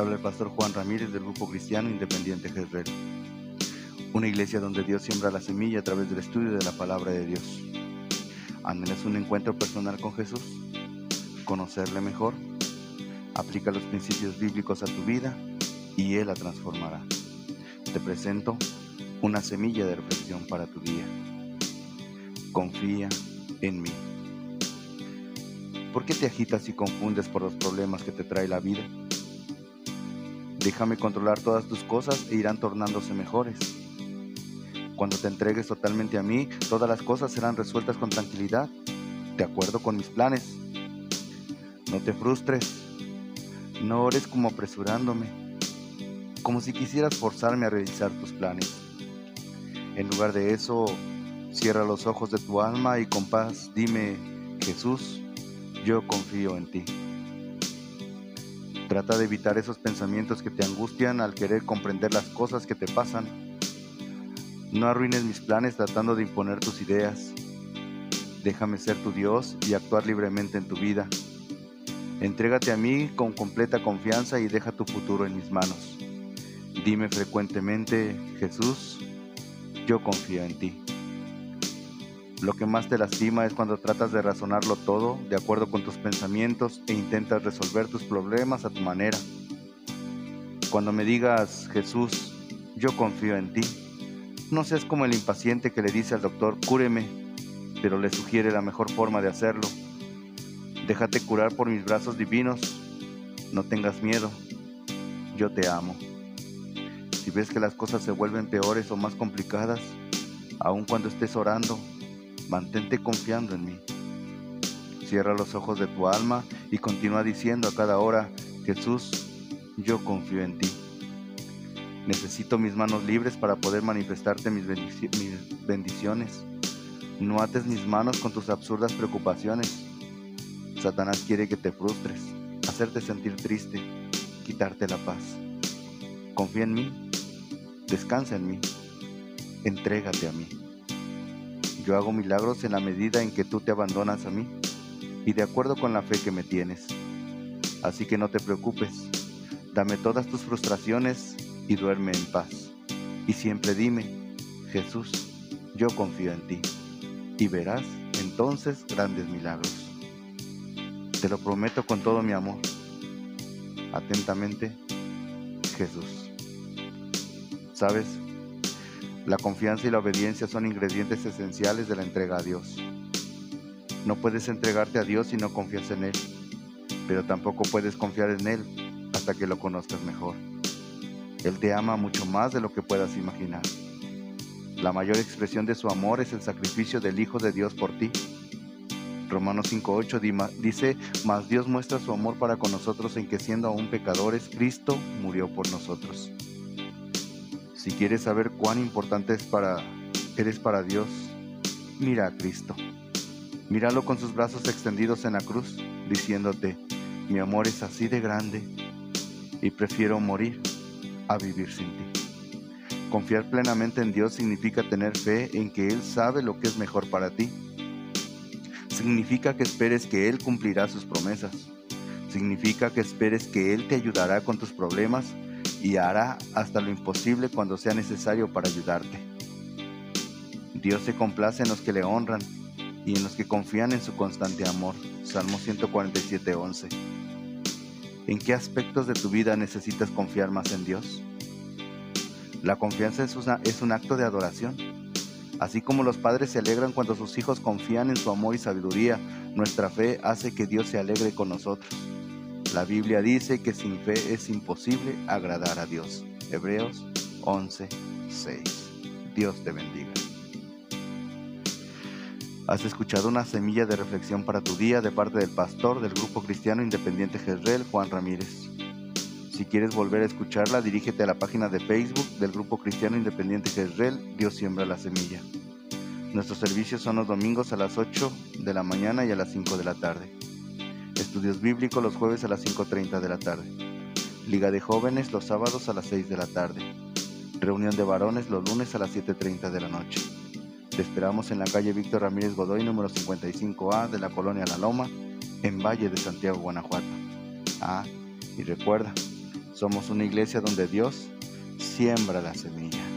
Habla el pastor Juan Ramírez del Grupo Cristiano Independiente Jezreel. Una iglesia donde Dios siembra la semilla a través del estudio de la palabra de Dios. ¿Anhelas un encuentro personal con Jesús? ¿Conocerle mejor? Aplica los principios bíblicos a tu vida y Él la transformará. Te presento una semilla de reflexión para tu día. Confía en mí. ¿Por qué te agitas y confundes por los problemas que te trae la vida? Déjame controlar todas tus cosas e irán tornándose mejores. Cuando te entregues totalmente a mí, todas las cosas serán resueltas con tranquilidad, de acuerdo con mis planes. No te frustres, no ores como apresurándome, como si quisieras forzarme a realizar tus planes. En lugar de eso, cierra los ojos de tu alma y con paz dime, Jesús, yo confío en ti. Trata de evitar esos pensamientos que te angustian al querer comprender las cosas que te pasan. No arruines mis planes tratando de imponer tus ideas. Déjame ser tu Dios y actuar libremente en tu vida. Entrégate a mí con completa confianza y deja tu futuro en mis manos. Dime frecuentemente, Jesús, yo confío en ti. Lo que más te lastima es cuando tratas de razonarlo todo de acuerdo con tus pensamientos e intentas resolver tus problemas a tu manera. Cuando me digas, Jesús, yo confío en ti, no seas como el impaciente que le dice al doctor, cúreme, pero le sugiere la mejor forma de hacerlo. Déjate curar por mis brazos divinos, no tengas miedo, yo te amo. Si ves que las cosas se vuelven peores o más complicadas, aun cuando estés orando, mantente confiando en mí. Cierra los ojos de tu alma y continúa diciendo a cada hora, Jesús, yo confío en ti. Necesito mis manos libres para poder manifestarte mis, bendiciones. No ates mis manos con tus absurdas preocupaciones. Satanás quiere que te frustres, hacerte sentir triste, quitarte la paz. Confía en mí, descansa en mí, entrégate a mí. Yo hago milagros en la medida en que tú te abandonas a mí y de acuerdo con la fe que me tienes. Así que no te preocupes, dame todas tus frustraciones y duerme en paz. Y siempre dime, Jesús, yo confío en ti y verás entonces grandes milagros. Te lo prometo con todo mi amor. Atentamente, Jesús. ¿Sabes? La confianza y la obediencia son ingredientes esenciales de la entrega a Dios. No puedes entregarte a Dios si no confías en Él, pero tampoco puedes confiar en Él hasta que lo conozcas mejor. Él te ama mucho más de lo que puedas imaginar. La mayor expresión de su amor es el sacrificio del Hijo de Dios por ti. Romanos 5.8 dice, mas Dios muestra su amor para con nosotros en que siendo aún pecadores, Cristo murió por nosotros. Si quieres saber cuán importante es para, eres para Dios, mira a Cristo. Míralo con sus brazos extendidos en la cruz, diciéndote, mi amor es así de grande y prefiero morir a vivir sin ti. Confiar plenamente en Dios significa tener fe en que Él sabe lo que es mejor para ti. Significa que esperes que Él cumplirá sus promesas. Significa que esperes que Él te ayudará con tus problemas y hará hasta lo imposible cuando sea necesario para ayudarte. Dios se complace en los que le honran y en los que confían en su constante amor. Salmo 147.11. ¿En qué aspectos de tu vida necesitas confiar más en Dios? La confianza es, es un acto de adoración. Así como los padres se alegran cuando sus hijos confían en su amor y sabiduría, nuestra fe hace que Dios se alegre con nosotros. La Biblia dice que sin fe es imposible agradar a Dios. Hebreos 11, 6. Dios te bendiga. Has escuchado una semilla de reflexión para tu día de parte del pastor del Grupo Cristiano Independiente Jezreel, Juan Ramírez. Si quieres volver a escucharla, dirígete a la página de Facebook del Grupo Cristiano Independiente Jezreel, Dios siembra la semilla. Nuestros servicios son los domingos a las 8 de la mañana y a las 5 de la tarde. Estudios bíblicos los jueves a las 5.30 de la tarde. Liga de jóvenes los sábados a las 6 de la tarde. Reunión de varones los lunes a las 7.30 de la noche. Te esperamos en la calle Víctor Ramírez Godoy, número 55A de la colonia La Loma, en Valle de Santiago, Guanajuato. Ah, Y recuerda, somos una iglesia donde Dios siembra la semilla.